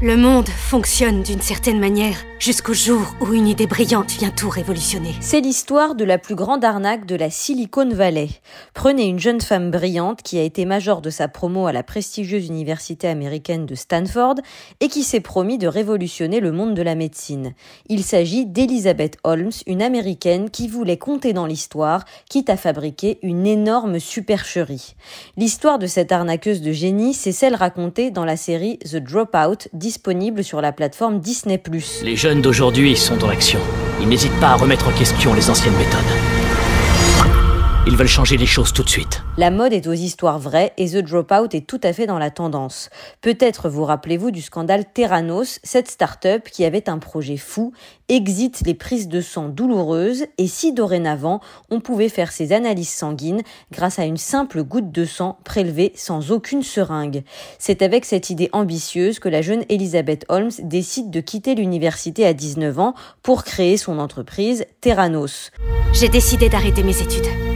Le monde fonctionne d'une certaine manière jusqu'au jour où une idée brillante vient tout révolutionner. C'est l'histoire de la plus grande arnaque de la Silicon Valley. Prenez une jeune femme brillante qui a été major de sa promo à la prestigieuse université américaine de Stanford et qui s'est promis de révolutionner le monde de la médecine. Il s'agit d'Elizabeth Holmes, une américaine qui voulait compter dans l'histoire, quitte à fabriquer une énorme supercherie. L'histoire de cette arnaqueuse de génie, c'est celle racontée dans la série The Dropout disponible sur la plateforme Disney+. Les jeunes d'aujourd'hui sont dans l'action. Ils n'hésitent pas à remettre en question les anciennes méthodes. Ils veulent changer les choses tout de suite. La mode est aux histoires vraies et The Dropout est tout à fait dans la tendance. Peut-être vous rappelez-vous du scandale Terranos, cette start-up qui avait un projet fou, exit les prises de sang douloureuses et si dorénavant on pouvait faire ses analyses sanguines grâce à une simple goutte de sang prélevée sans aucune seringue. C'est avec cette idée ambitieuse que la jeune Elizabeth Holmes décide de quitter l'université à 19 ans pour créer son entreprise Terranos. J'ai décidé d'arrêter mes études.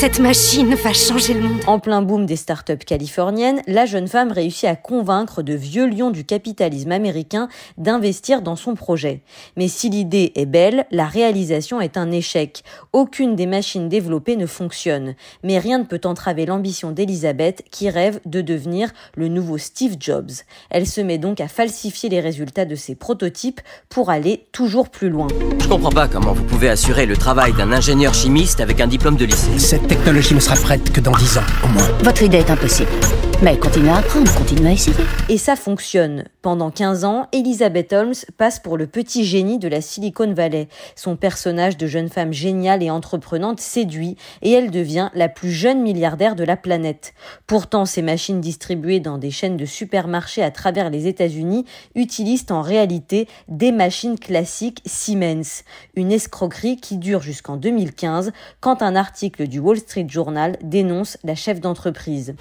Cette machine va changer le monde. En plein boom des startups californiennes, la jeune femme réussit à convaincre de vieux lions du capitalisme américain d'investir dans son projet. Mais si l'idée est belle, la réalisation est un échec. Aucune des machines développées ne fonctionne. Mais rien ne peut entraver l'ambition d'Elisabeth qui rêve de devenir le nouveau Steve Jobs. Elle se met donc à falsifier les résultats de ses prototypes pour aller toujours plus loin. Je comprends pas comment vous pouvez assurer le travail d'un ingénieur chimiste avec un diplôme de lycée technologie ne sera prête que dans 10 ans, au moins. Votre idée est impossible. Mais continuez à apprendre, continuez à essayer. Et ça fonctionne. Pendant 15 ans, Elizabeth Holmes passe pour le petit génie de la Silicon Valley. Son personnage de jeune femme géniale et entreprenante séduit et elle devient la plus jeune milliardaire de la planète. Pourtant, ces machines distribuées dans des chaînes de supermarchés à travers les États-Unis utilisent en réalité des machines classiques Siemens. Une escroquerie qui dure jusqu'en 2015 quand un article du Wall Street Journal dénonce la chef d'entreprise.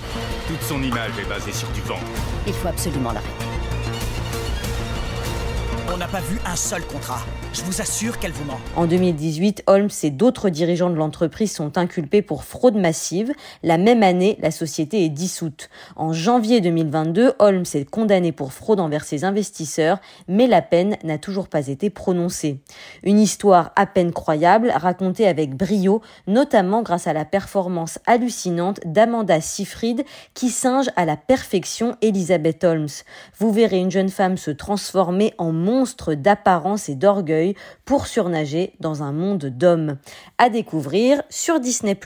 Toute son image est basée sur du vent. Il faut absolument l'arrêter. On n'a pas vu un seul contrat. Je vous assure qu'elle vous ment. En 2018, Holmes et d'autres dirigeants de l'entreprise sont inculpés pour fraude massive. La même année, la société est dissoute. En janvier 2022, Holmes est condamné pour fraude envers ses investisseurs, mais la peine n'a toujours pas été prononcée. Une histoire à peine croyable, racontée avec brio, notamment grâce à la performance hallucinante d'Amanda Seyfried, qui singe à la perfection Elizabeth Holmes. Vous verrez une jeune femme se transformer en monstre d'apparence et d'orgueil pour surnager dans un monde d'hommes. À découvrir sur Disney+.